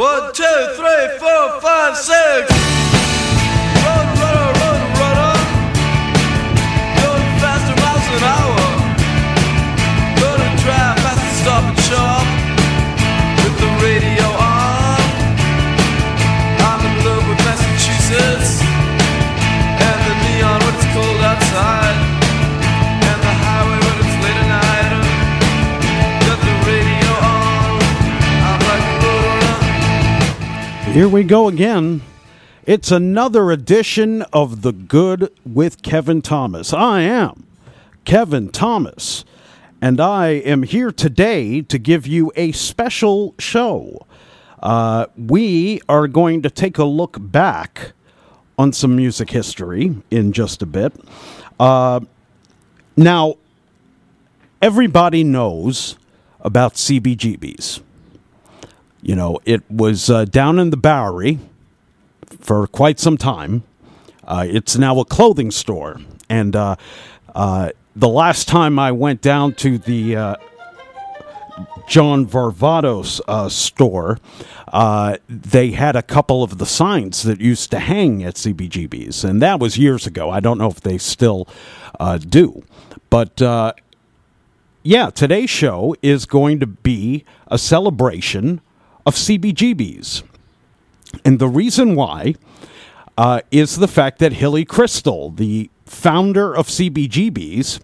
One, two, three, four, five, six. Here we go again. It's another edition of The Good with Kevin Thomas. I am Kevin Thomas, and I am here today to give you a special show. Uh, we are going to take a look back on some music history in just a bit. Uh, now, everybody knows about CBGBs. You know, it was uh, down in the Bowery for quite some time. Uh, it's now a clothing store. And uh, uh, the last time I went down to the uh, John Varvatos uh, store, they had a couple of the signs that used to hang at CBGBs. And that was years ago. I don't know if they still do. But yeah, today's show is going to be a celebration of CBGBs. And the reason why uh, is the fact that Hilly Kristal, the founder of CBGBs,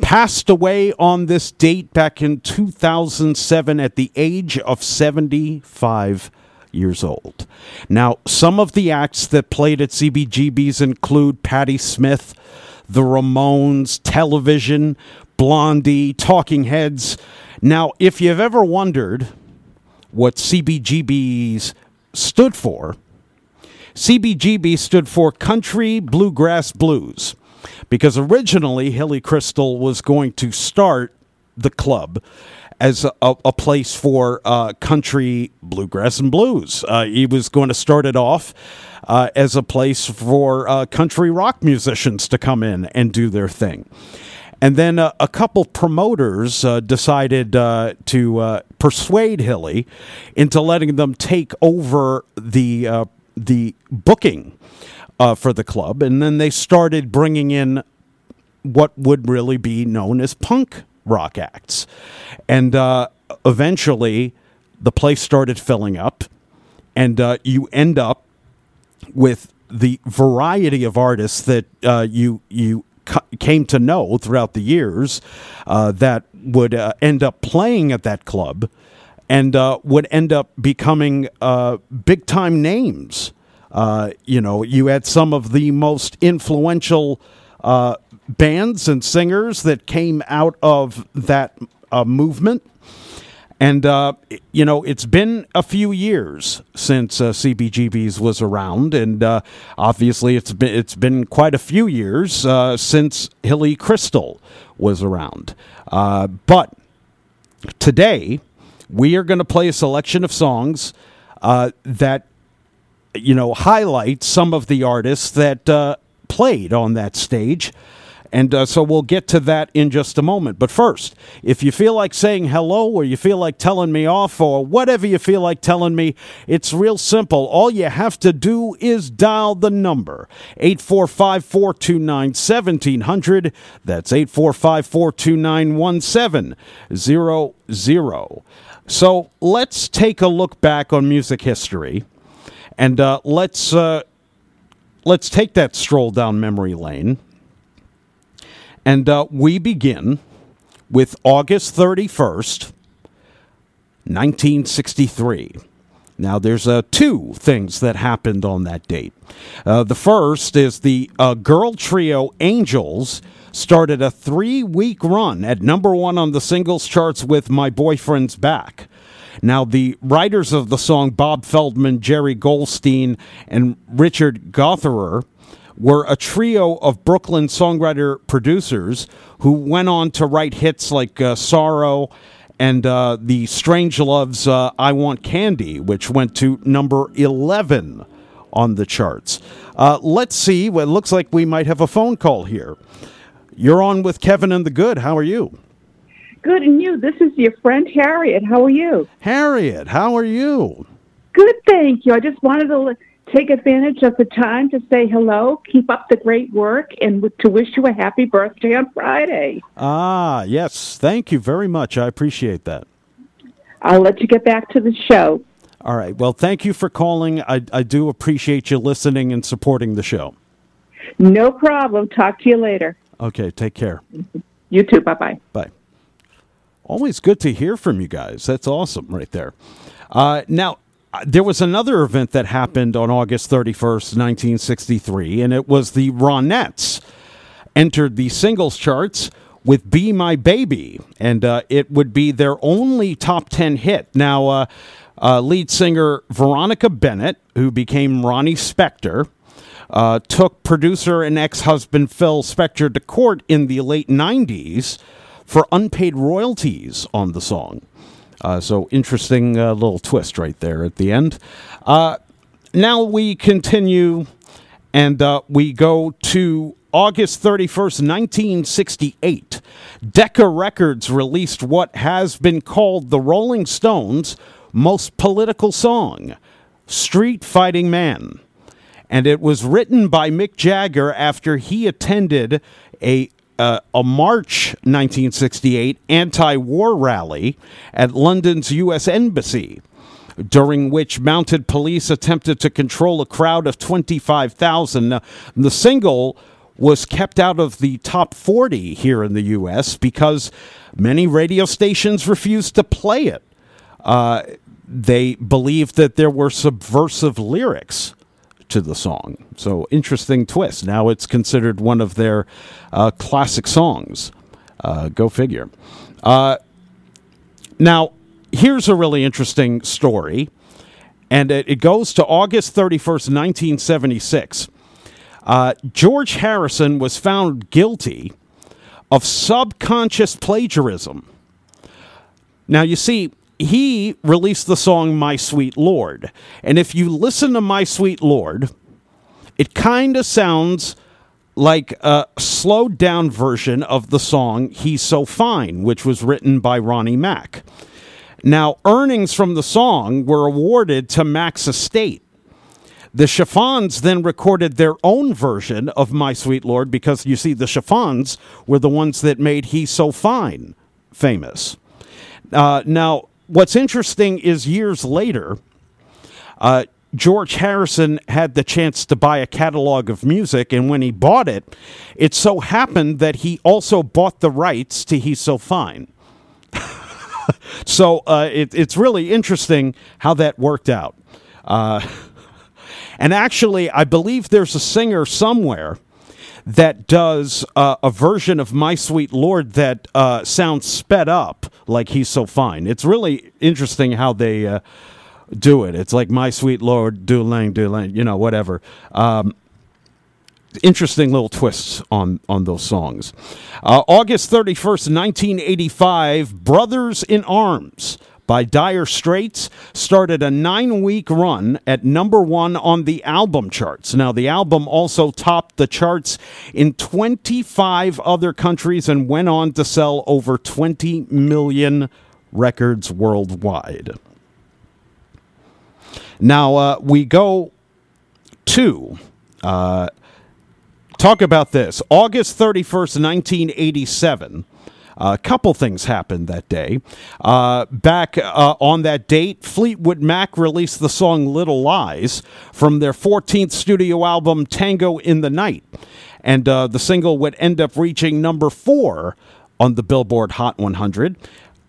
passed away on this date back in 2007 at the age of 75 years old. Now, some of the acts that played at CBGBs include Patti Smith, the Ramones, television, Blondie, Talking Heads. Now, if you've ever wondered what CBGBs stood for, CBGB stood for Country Bluegrass Blues because originally Hilly Kristal was going to start the club as a, a place for uh, country bluegrass and blues. Uh, he was going to start it off uh, as a place for uh, country rock musicians to come in and do their thing. And then uh, a couple promoters uh, decided uh, to uh, persuade Hilly into letting them take over the uh, the booking uh, for the club, and then they started bringing in what would really be known as punk rock acts, and eventually the place started filling up, and you end up with the variety of artists that you you came to know throughout the years uh, that would uh, end up playing at that club and uh, would end up becoming uh, big time names. Uh, you know, you had some of the most influential uh, bands and singers that came out of that movement. And, uh, you know, it's been a few years since uh, CBGB's was around. And uh, obviously, it's been, it's been quite a few years uh, since Hilly Kristal was around. Uh, but today, we are going to play a selection of songs uh, that, you know, highlight some of the artists that played on that stage. And uh, so we'll get to that in just a moment. But first, if you feel like saying hello or you feel like telling me off or whatever you feel like telling me, it's real simple. All you have to do is dial the number 845 429 1700. That's 845 429 1700. So let's take a look back on music history and uh, let's. Uh, let's take that stroll down memory lane. And uh, we begin with August 31st, 1963. Now, there's uh, two things that happened on that date. Uh, the first is the uh, girl trio Angels started a three week run at number one on the singles charts with My Boyfriend's Back. Now, the writers of the song, Bob Feldman, Jerry Goldstein, and Richard Gottehrer, were a trio of Brooklyn songwriter producers who went on to write hits like uh, Sorrow and uh, the Strangeloves uh, I Want Candy, which went to number 11 on the charts. Uh, let's see. Well, it looks like we might have a phone call here. You're on with Kevin and the Good. How are you? Good, and you? This is your friend Harriet. How are you? Harriet, how are you? Good, thank you. I just wanted to take advantage of the time to say hello, keep up the great work, and to wish you a happy birthday on Friday. Ah, yes. Thank you very much. I appreciate that. I'll let you get back to the show. All right. Well, thank you for calling. I, I do appreciate you listening and supporting the show. No problem. Talk to you later. Okay. Take care. You too. Bye bye. Bye. Always good to hear from you guys. That's awesome right there. Uh, now, there was another event that happened on August 31st, 1963, and it was the Ronettes entered the singles charts with Be My Baby, and uh, it would be their only top 10 hit. Now, uh, uh, lead singer Veronica Bennett, who became Ronnie Spector, uh, took producer and ex husband Phil Spector to court in the late 90s for unpaid royalties on the song. Uh, so, interesting uh, little twist right there at the end. Uh, now we continue and we go to August 31st, 1968. Decca Records released what has been called the Rolling Stones' most political song, Street Fighting Man and it was written by Mick Jagger after he attended a uh, a March 1968 anti-war rally at London's U.S. Embassy, during which mounted police attempted to control a crowd of 25,000. The single was kept out of the top 40 here in the U.S. because many radio stations refused to play it. Uh, they believed that there were subversive lyrics to the song. So interesting twist. Now it's considered one of their uh, classic songs. Uh, go figure. Uh, now here's a really interesting story, and it, it goes to August 31st, 1976. Uh, George Harrison was found guilty of subconscious plagiarism. Now, you see, he released the song My Sweet Lord. And if you listen to My Sweet Lord, it kind of sounds like a slowed down version of the song He's So Fine, which was written by Ronnie Mack. Now, earnings from the song were awarded to Mack's estate. The Chiffons then recorded their own version of My Sweet Lord because you see, the Chiffons were the ones that made He's So Fine famous. Uh, now, what's interesting is years later, uh, George Harrison had the chance to buy a catalog of music, and when he bought it, it so happened that he also bought the rights to He's So Fine. so uh, it, it's really interesting how that worked out. Uh, and actually, I believe there's a singer somewhere that does uh, a version of My Sweet Lord that uh, sounds sped up, like he's so fine. It's really interesting how they uh, do it. It's like My Sweet Lord, do lang, do lang, you know, whatever. Um, interesting little twists on on those songs. Uh, August 31st, 1985, Brothers in Arms by Dire Straits started a nine week run at number one on the album charts. Now, the album also topped the charts in 25 other countries and went on to sell over 20 million records worldwide. Now, uh, we go to uh, talk about this. August 31st, 1987. A couple things happened that day. Uh, back uh, on that date, Fleetwood Mac released the song Little Lies from their 14th studio album Tango in the Night. And uh, the single would end up reaching number four on the Billboard Hot 100.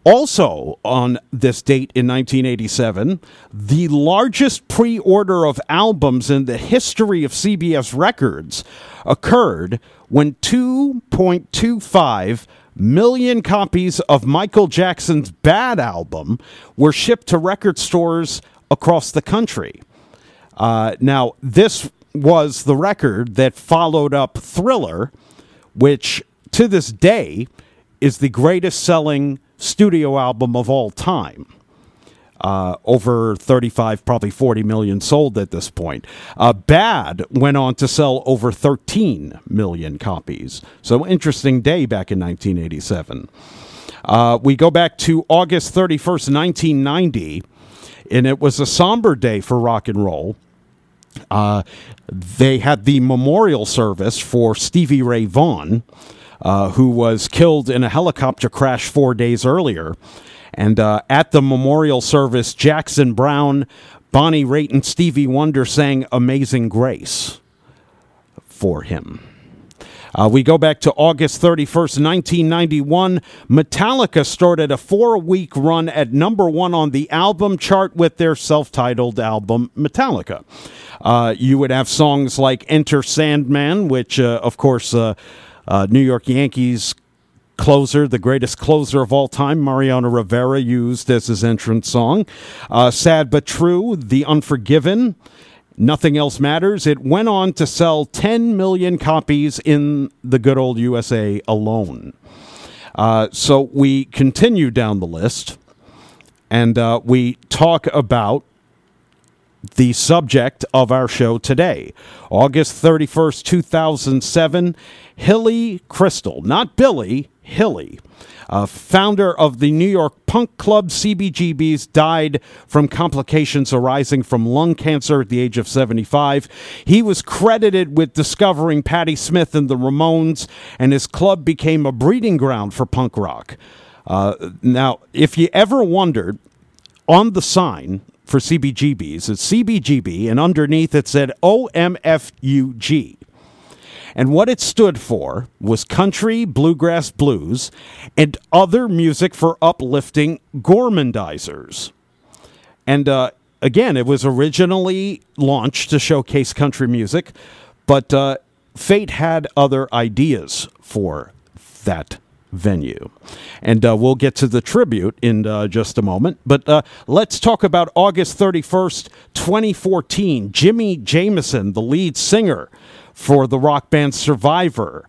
Also, on this date in 1987, the largest pre order of albums in the history of CBS Records occurred when 2.25 million copies of Michael Jackson's Bad album were shipped to record stores across the country. Uh, now, this was the record that followed up Thriller, which to this day is the greatest selling studio album of all time. Uh, over 35, probably 40 million sold at this point. Uh, Bad went on to sell over 13 million copies. So, interesting day back in 1987. Uh, we go back to August 31st, 1990. and it was a somber day for rock and roll. Uh, they had the memorial service for Stevie Ray Vaughan, uh, who was killed in a helicopter crash four days earlier. And uh, at the memorial service, Jackson Browne, Bonnie Raitt, and Stevie Wonder sang Amazing Grace for him. Uh, we go back to August 31st, 1991. Metallica started a four week run at number one on the album chart with their self titled album, Metallica. Uh, you would have songs like Enter Sandman, which, uh, of course, uh, uh, New York Yankees closer, the greatest closer of all time, Mariano Rivera used as his entrance song. Uh, Sad but True, The Unforgiven. Nothing Else Matters. It went on to sell 10 million copies in the good old USA alone. Uh, so we continue down the list and uh, we talk about the subject of our show today. August 31st, 2007, Hilly Kristal, not Billy, Hilly, founder of the New York punk club CBGBs, died from complications arising from lung cancer at the age of 75. He was credited with discovering Patti Smith and the Ramones, and his club became a breeding ground for punk rock. Uh, now, if you ever wondered, on the sign for CBGBs, it's CBGB, and underneath it said OMFUG. And what it stood for was country, bluegrass, blues, and other music for uplifting gormandizers. And uh, again, it was originally launched to showcase country music, but uh, Fate had other ideas for that venue. And uh, we'll get to the tribute in uh, just a moment. But uh, let's talk about August 31st, 2014. Jimi Jamison, the lead singer for the rock band Survivor,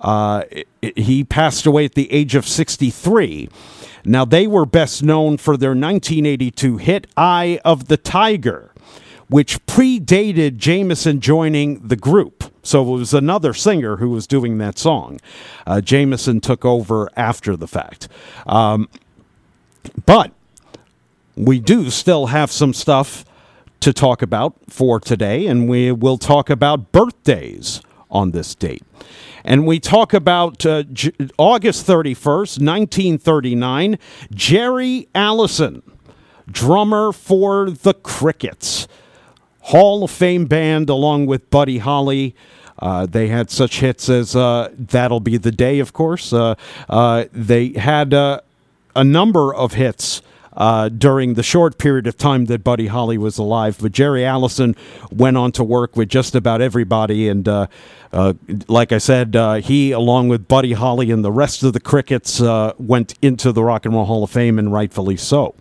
uh, i- i- he passed away at the age of 63. Now, they were best known for their 1982 hit Eye of the Tiger which predated Jamison joining the group. So it was another singer who was doing that song. Uh, Jamison took over after the fact. Um, but we do still have some stuff to talk about for today, and we will talk about birthdays on this date. And we talk about uh, J- August 31st, 1939, Jerry Allison, drummer for the Crickets. Hall of Fame band along with Buddy Holly. Uh, they had such hits as uh, That'll Be the Day, of course. Uh, uh, they had uh, a number of hits uh, during the short period of time that Buddy Holly was alive. But Jerry Allison went on to work with just about everybody. And uh, uh, like I said, uh, he, along with Buddy Holly and the rest of the Crickets, uh, went into the Rock and Roll Hall of Fame, and rightfully so.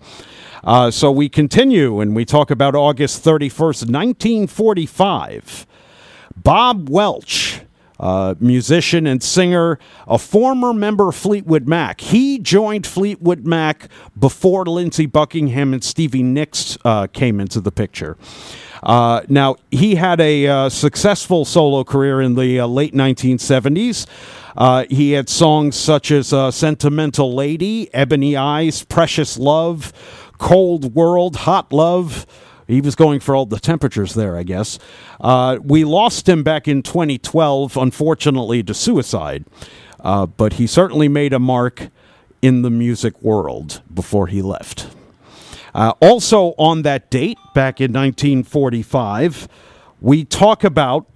So we continue and we talk about August 31st, 1945. Bob Welch, musician and singer, a former member of Fleetwood Mac. He joined Fleetwood Mac before Lindsey Buckingham and Stevie Nicks uh, came into the picture. Uh, now, he had a uh, successful solo career in the uh, late 1970s. Uh, he had songs such as uh, Sentimental Lady, Ebony Eyes, Precious Love, Cold World, Hot Love. He was going for all the temperatures there, I guess. Uh, we lost him back in 2012, unfortunately, to suicide. Uh, but he certainly made a mark in the music world before he left. Uh, also, on that date, back in 1945, we talk about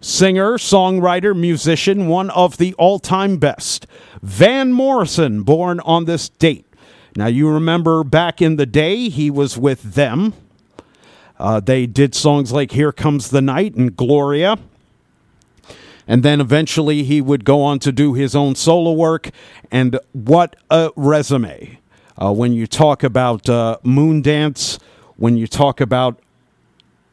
singer, songwriter, musician, one of the all time best, Van Morrison, born on this date. Now, you remember back in the day, he was with them. Uh, they did songs like Here Comes the Night and Gloria. And then eventually he would go on to do his own solo work. And what a resume. Uh, when you talk about uh, Moondance, when you talk about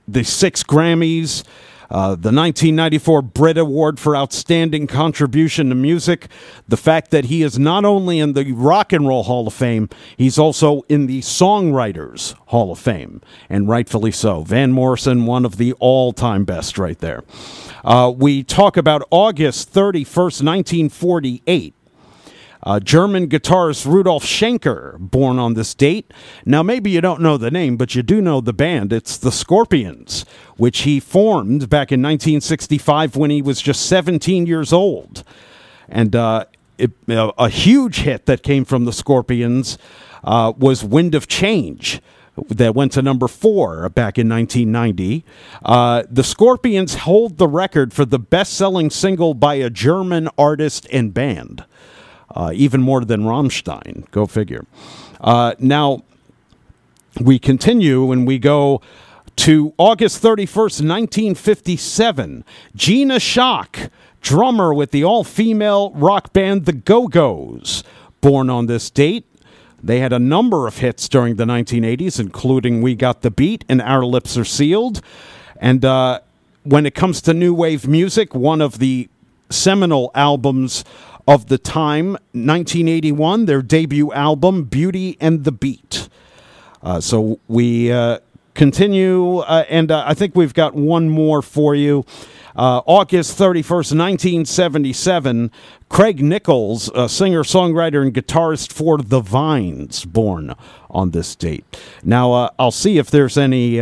the six Grammys, uh, the 1994 Brit Award for Outstanding Contribution to Music, the fact that he is not only in the Rock and Roll Hall of Fame, he's also in the Songwriters Hall of Fame, and rightfully so. Van Morrison, one of the all time best right there. Uh, we talk about August 31st, 1948. Uh, German guitarist Rudolf Schenker, born on this date. Now, maybe you don't know the name, but you do know the band. It's the Scorpions, which he formed back in 1965 when he was just 17 years old. And uh, it, uh, a huge hit that came from the Scorpions uh, was Wind of Change that went to number four back in 1990. Uh, the Scorpions hold the record for the best selling single by a German artist and band, uh, even more than Rammstein. Go figure. Uh, now, we continue and we go to August 31st, 1957. Gina Schock, drummer with the all female rock band The Go Go's, born on this date. They had a number of hits during the 1980s, including We Got the Beat and Our Lips Are Sealed. And uh, when it comes to new wave music, one of the seminal albums of the time, 1981, their debut album, Beauty and the Beat. Uh, so we uh, continue, uh, and uh, I think we've got one more for you. Uh, August 31st, 1977, Craig Nichols, a singer, songwriter, and guitarist for The Vines, born on this date. Now, uh, I'll see if there's any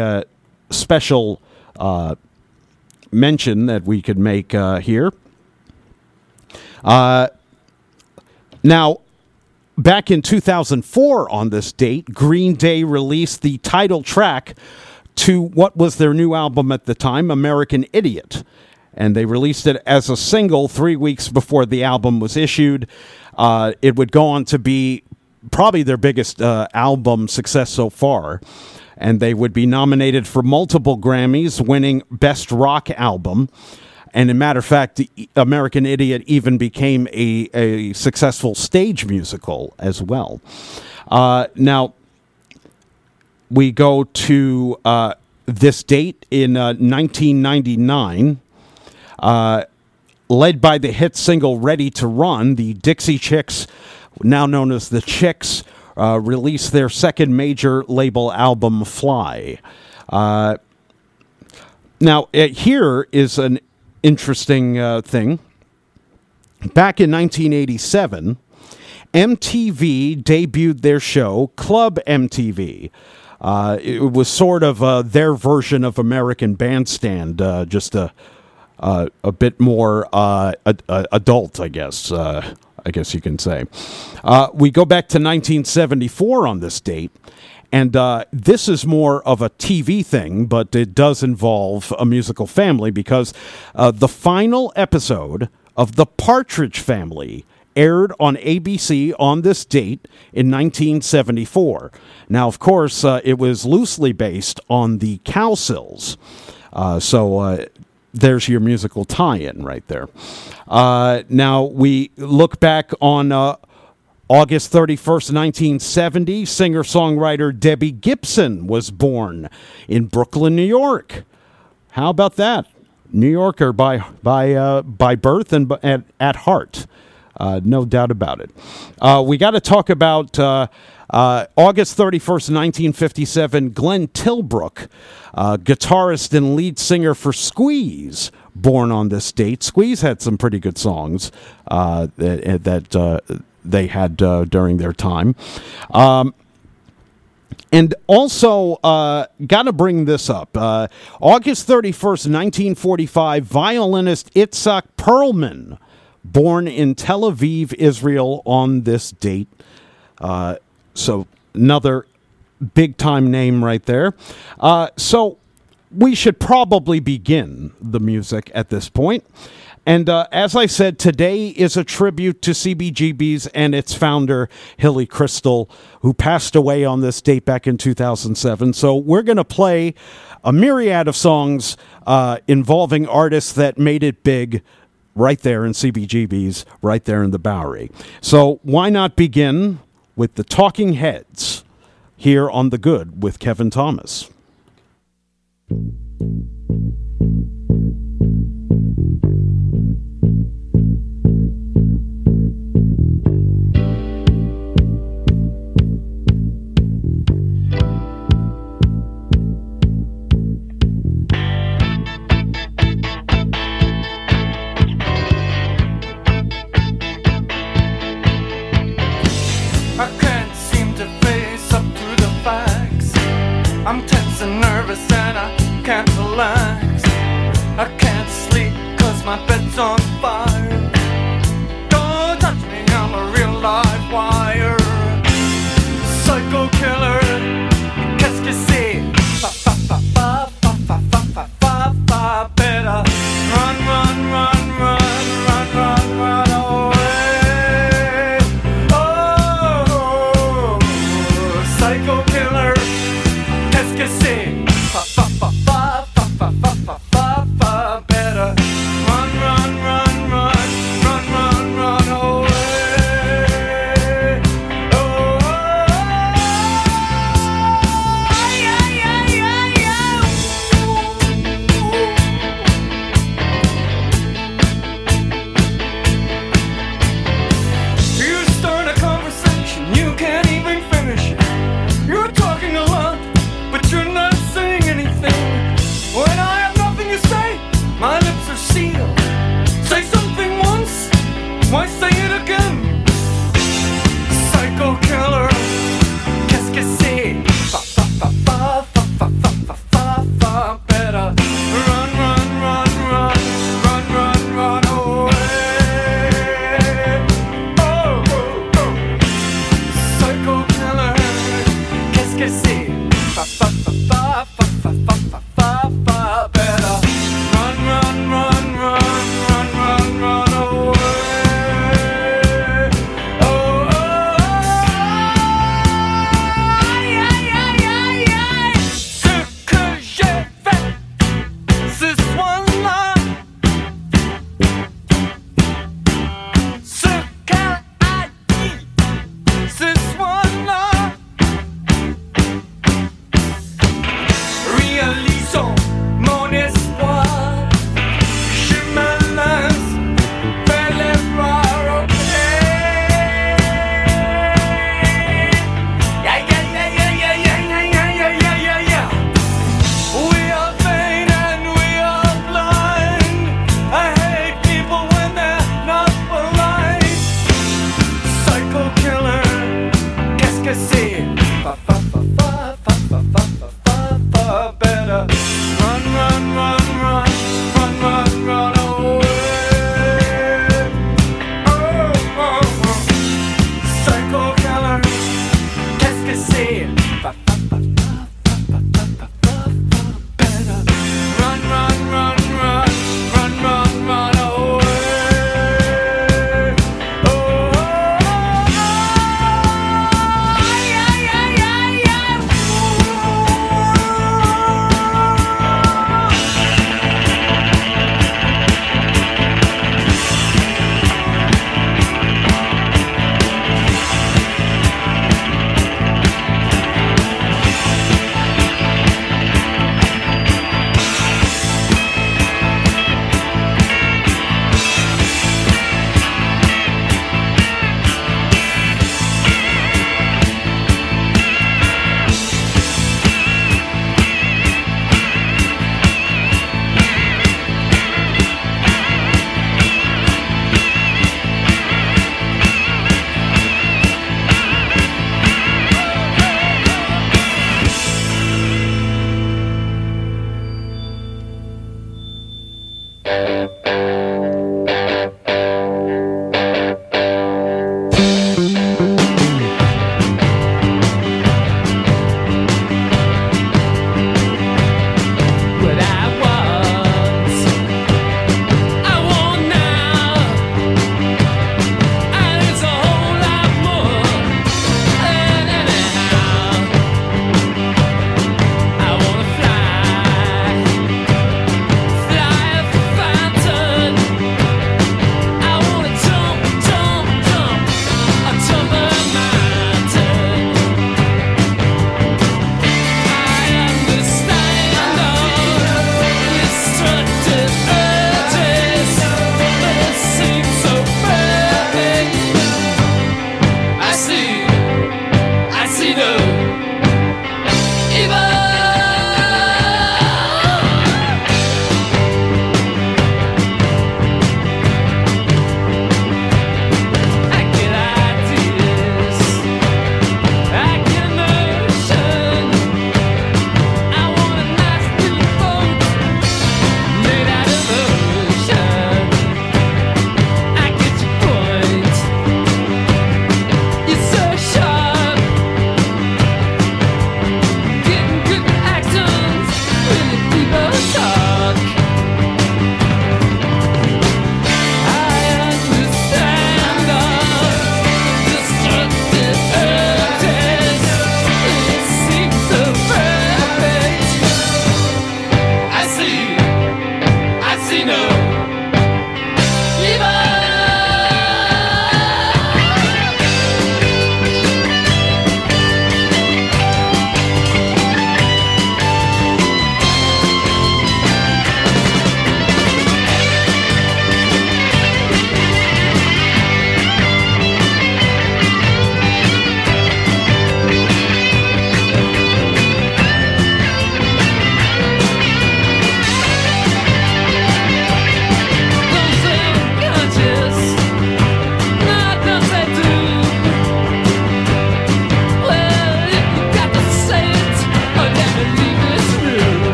special mention that we could make here. Uh, now, back in 2004 on this date, Green Day released the title track to what was their new album at the time, American Idiot. And they released it as a single three weeks before the album was issued. Uh, it would go on to be probably their biggest uh, album success so far. And they would be nominated for multiple Grammys, winning Best Rock Album. And in matter of fact, American Idiot even became a, a successful stage musical as well. Uh, now, we go to uh, this date in uh, 1999. Uh, led by the hit single Ready to Run, the Dixie Chicks, now known as the Chicks, uh, released their second major label album, Fly. Uh, now, here is an interesting uh, thing. Back in 1987, MTV debuted their show, Club MTV. Uh, it was sort of uh, their version of American Bandstand, uh, just a, uh, a bit more uh, uh, adult, I guess. I guess you can say. We go back to 1974 on this date, and uh, this is more of a TV thing, but it does involve a musical family because uh, the final episode of The Partridge Family aired on ABC on this date in 1974. Now, of course, uh, it was loosely based on the Cowsills. Uh, so uh, there's your musical tie-in right there. Uh, now we look back on uh, August 31st, 1970. Singer-songwriter Debbie Gibson was born in Brooklyn, New York. How about that? New Yorker by by uh, by birth and at, at heart. Uh, no doubt about it. Uh, we got to talk about uh, uh, August 31st, 1957, Glenn Tilbrook, uh, guitarist and lead singer for Squeeze, born on this date. Squeeze had some pretty good songs that, that they had uh, during their time. Um, and also, uh, got to bring this up. Uh, August 31st, 1945, violinist Itzhak Perlman, born in Tel Aviv, Israel, on this date. Uh, so, another big time name right there. Uh, so, we should probably begin the music at this point. And uh, as I said, today is a tribute to CBGB's and its founder, Hilly Kristal, who passed away on this date back in 2007. So we're going to play a myriad of songs uh, involving artists that made it big right there in CBGB's, right there in the Bowery. So why not begin with the Talking Heads here on The Good with Kevin Thomas?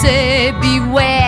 say beware.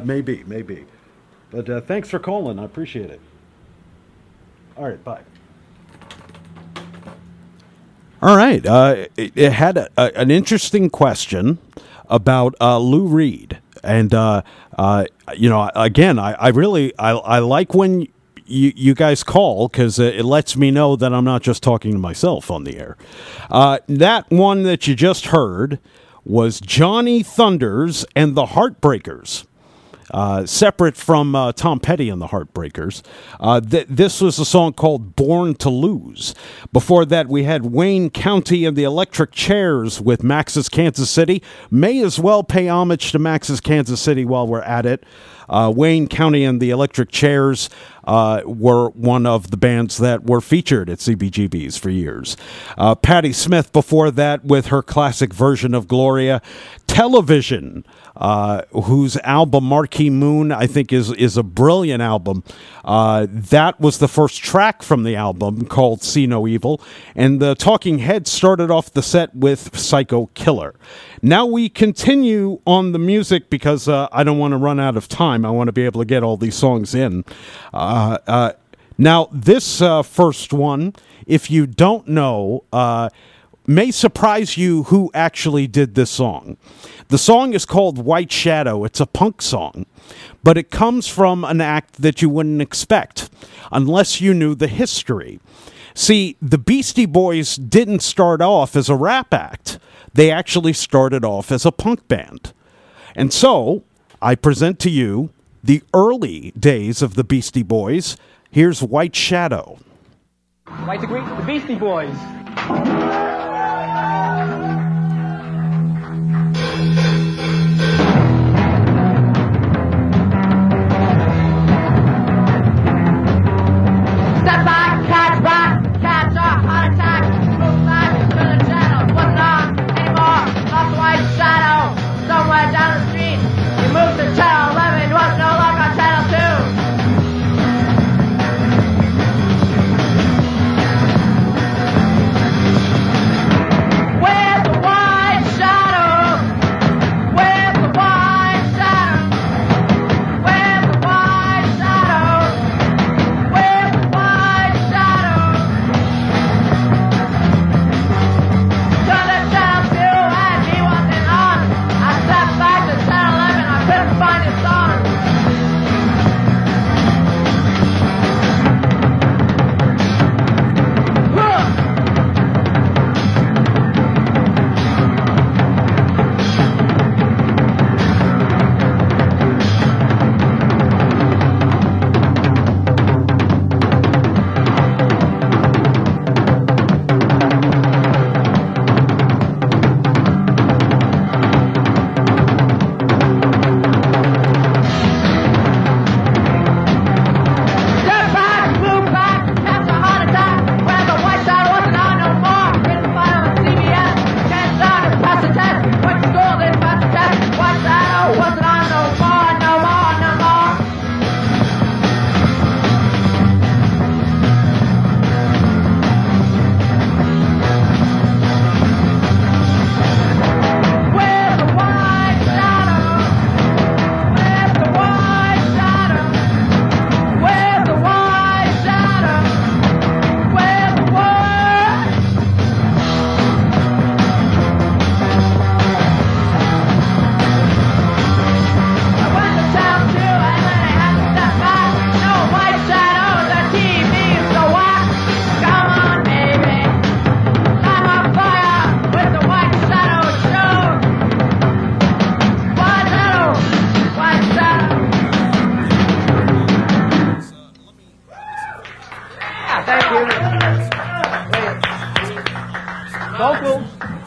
Uh, maybe, maybe. But uh, thanks for calling. I appreciate it. All right, bye. All right. Uh, it, it had a, a, an interesting question about uh, Lou Reed, and uh, uh, you know, again, I, I really I, I like when you, you guys call because it lets me know that I'm not just talking to myself on the air. Uh, that one that you just heard was Johnny Thunders and the Heartbreakers. Uh, separate from uh, Tom Petty and the Heartbreakers. Uh, th- this was a song called Born to Lose. Before that, we had Wayne County and the Electric Chairs with Max's Kansas City. May as well pay homage to Max's Kansas City while we're at it. Uh, Wayne County and the Electric Chairs uh, were one of the bands that were featured at CBGB's for years. Uh, Patti Smith before that with her classic version of Gloria. Television, uh, whose album Marquee Moon I think is is a brilliant album. Uh, that was the first track from the album called See No Evil, and the Talking Heads started off the set with Psycho Killer. Now we continue on the music because uh, I don't want to run out of time. I want to be able to get all these songs in. Uh, uh, now, this uh, first one, if you don't know, may surprise you who actually did this song. The song is called White Shadow. It's a punk song, but it comes from an act that you wouldn't expect unless you knew the history. See, the Beastie Boys didn't start off as a rap act, they actually started off as a punk band. And so, I present to you the early days of the Beastie Boys. Here's White Shadow. Like to greet the Beastie Boys. Step back, catch back, catch a heart attack. You moved thank you. Vocals.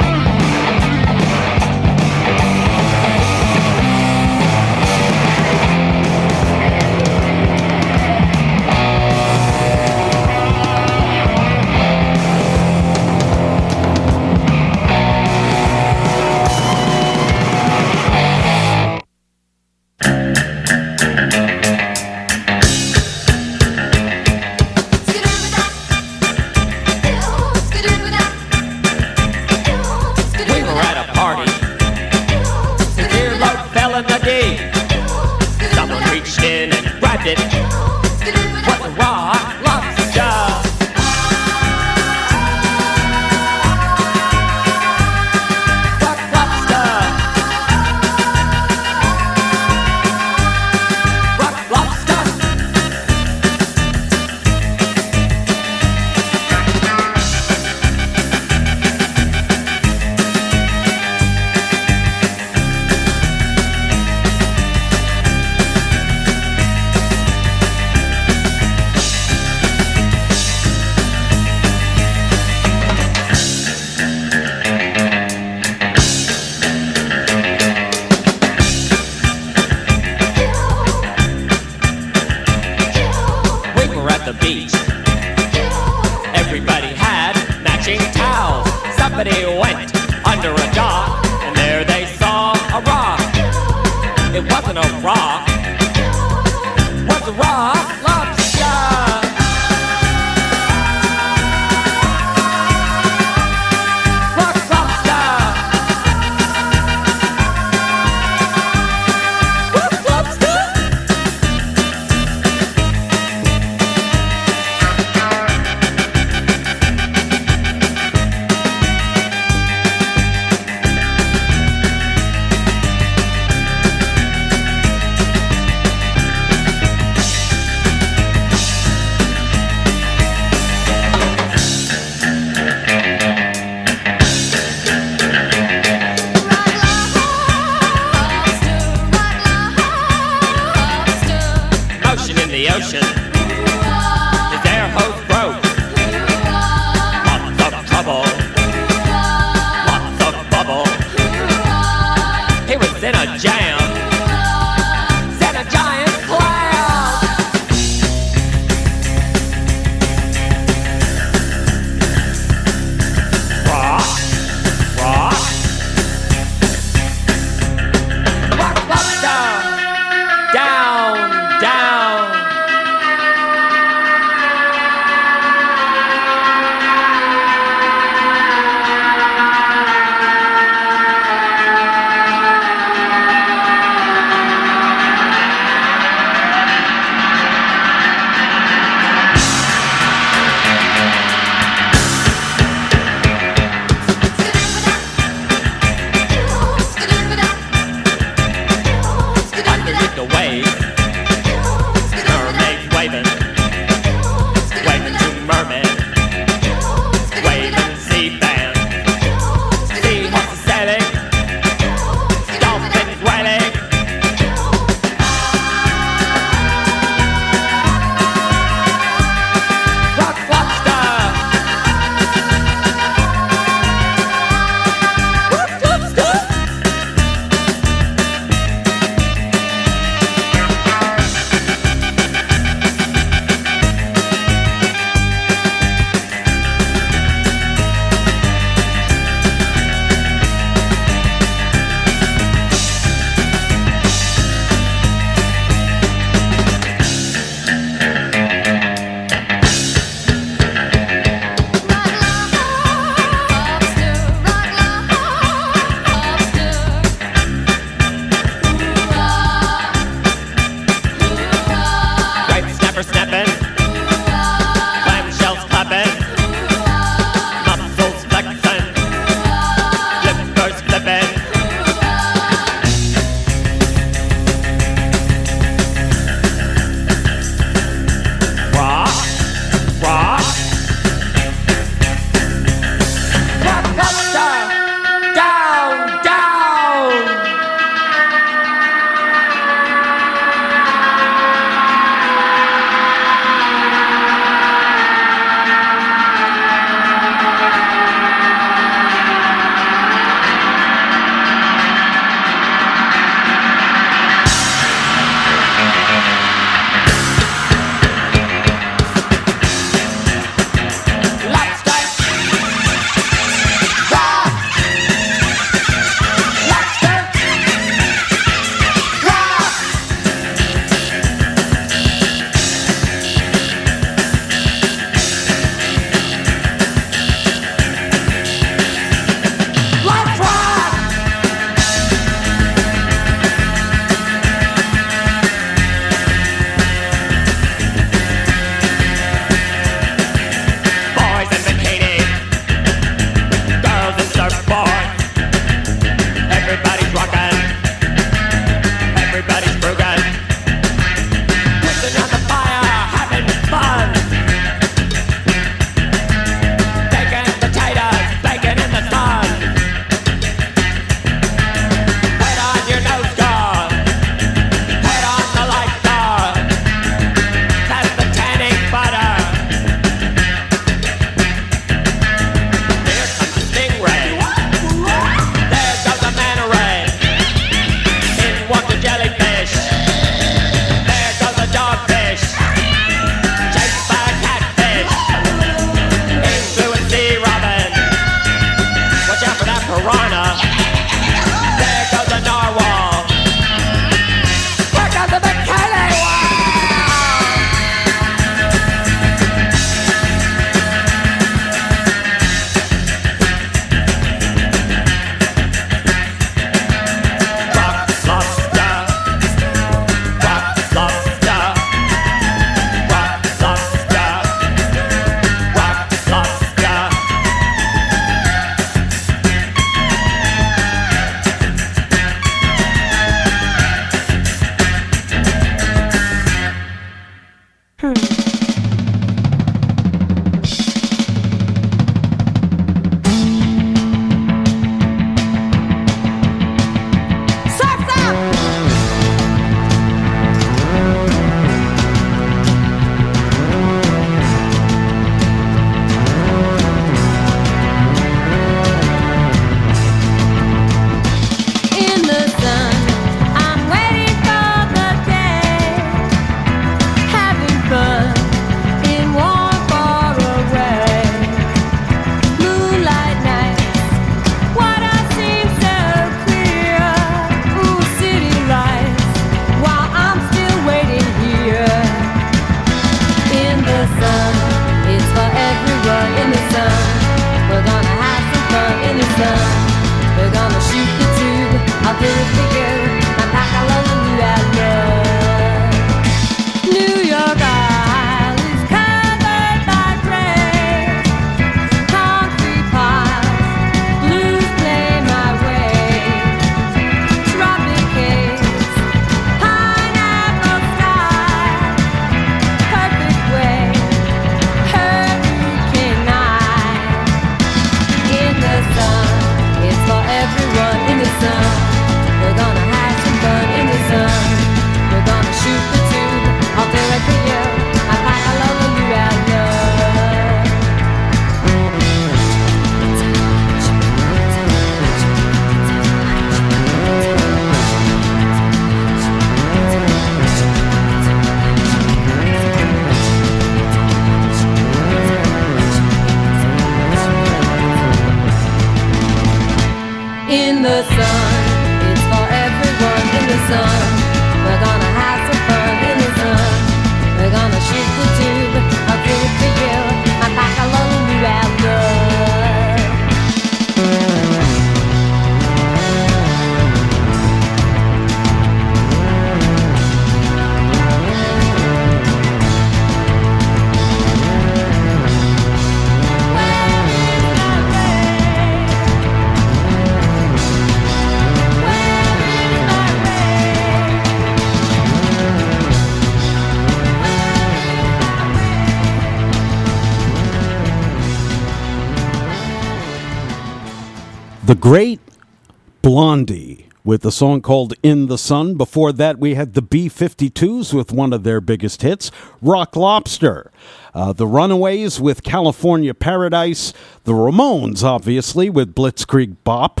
With a song called In the Sun. Before that, we had the B 52s with one of their biggest hits, Rock Lobster. Uh, the Runaways with California Paradise. The Ramones, obviously, with Blitzkrieg Bop.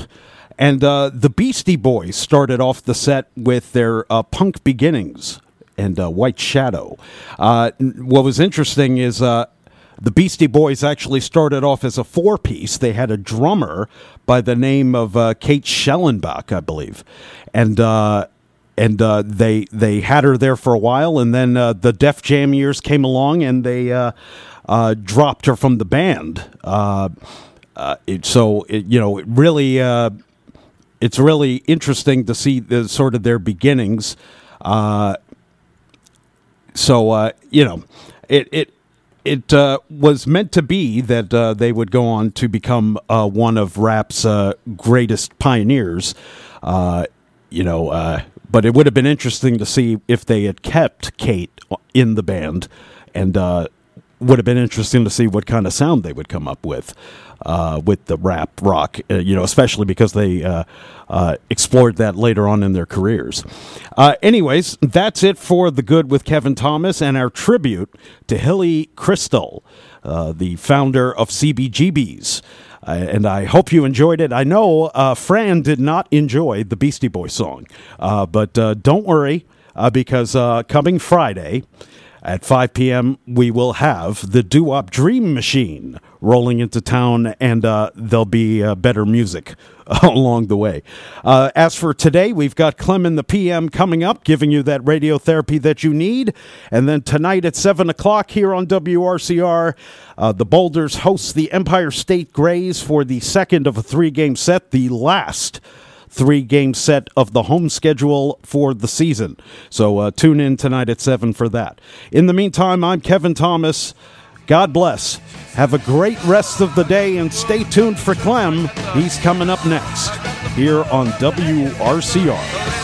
And uh, the Beastie Boys started off the set with their uh, punk beginnings and uh, White Shadow. Uh, what was interesting is uh, the Beastie Boys actually started off as a four piece. They had a drummer by the name of uh, Kate Schellenbach, I believe, and uh, and uh, they they had her there for a while, and then uh, the Def Jam years came along, and they uh, uh, dropped her from the band. Uh, uh, it, so it, you know, it really. It's really interesting to see the sort of their beginnings. So you know, it it it uh, was meant to be that uh, they would go on to become uh, one of rap's uh, greatest pioneers. Uh, you know, uh, but it would have been interesting to see if they had kept Kate in the band, and would have been interesting to see what kind of sound they would come up with uh, with the rap rock. Uh, you know, especially because they uh, uh, explored that later on in their careers. Uh, anyways, that's it for the good with Kevin Thomas and our tribute to Hilly Kristal, uh, the founder of CBGBs. And I hope you enjoyed it. I know Fran did not enjoy the Beastie Boys song, but don't worry because coming Friday at 5 p.m., we will have the Doo Wop Dream Machine rolling into town, and uh, there'll be uh, better music along the way. Uh, as for today, we've got Clem in the PM coming up, giving you that radiotherapy that you need. And then tonight at 7 o'clock here on WRCR, uh, the Boulders host the Empire State Greys for the second of a three game set, the last three game set of the home schedule for the season. So uh, tune in tonight at 7 for that. In the meantime, I'm Kevin Thomas. God bless. Have a great rest of the day and stay tuned for Clem. He's coming up next here on WRCR.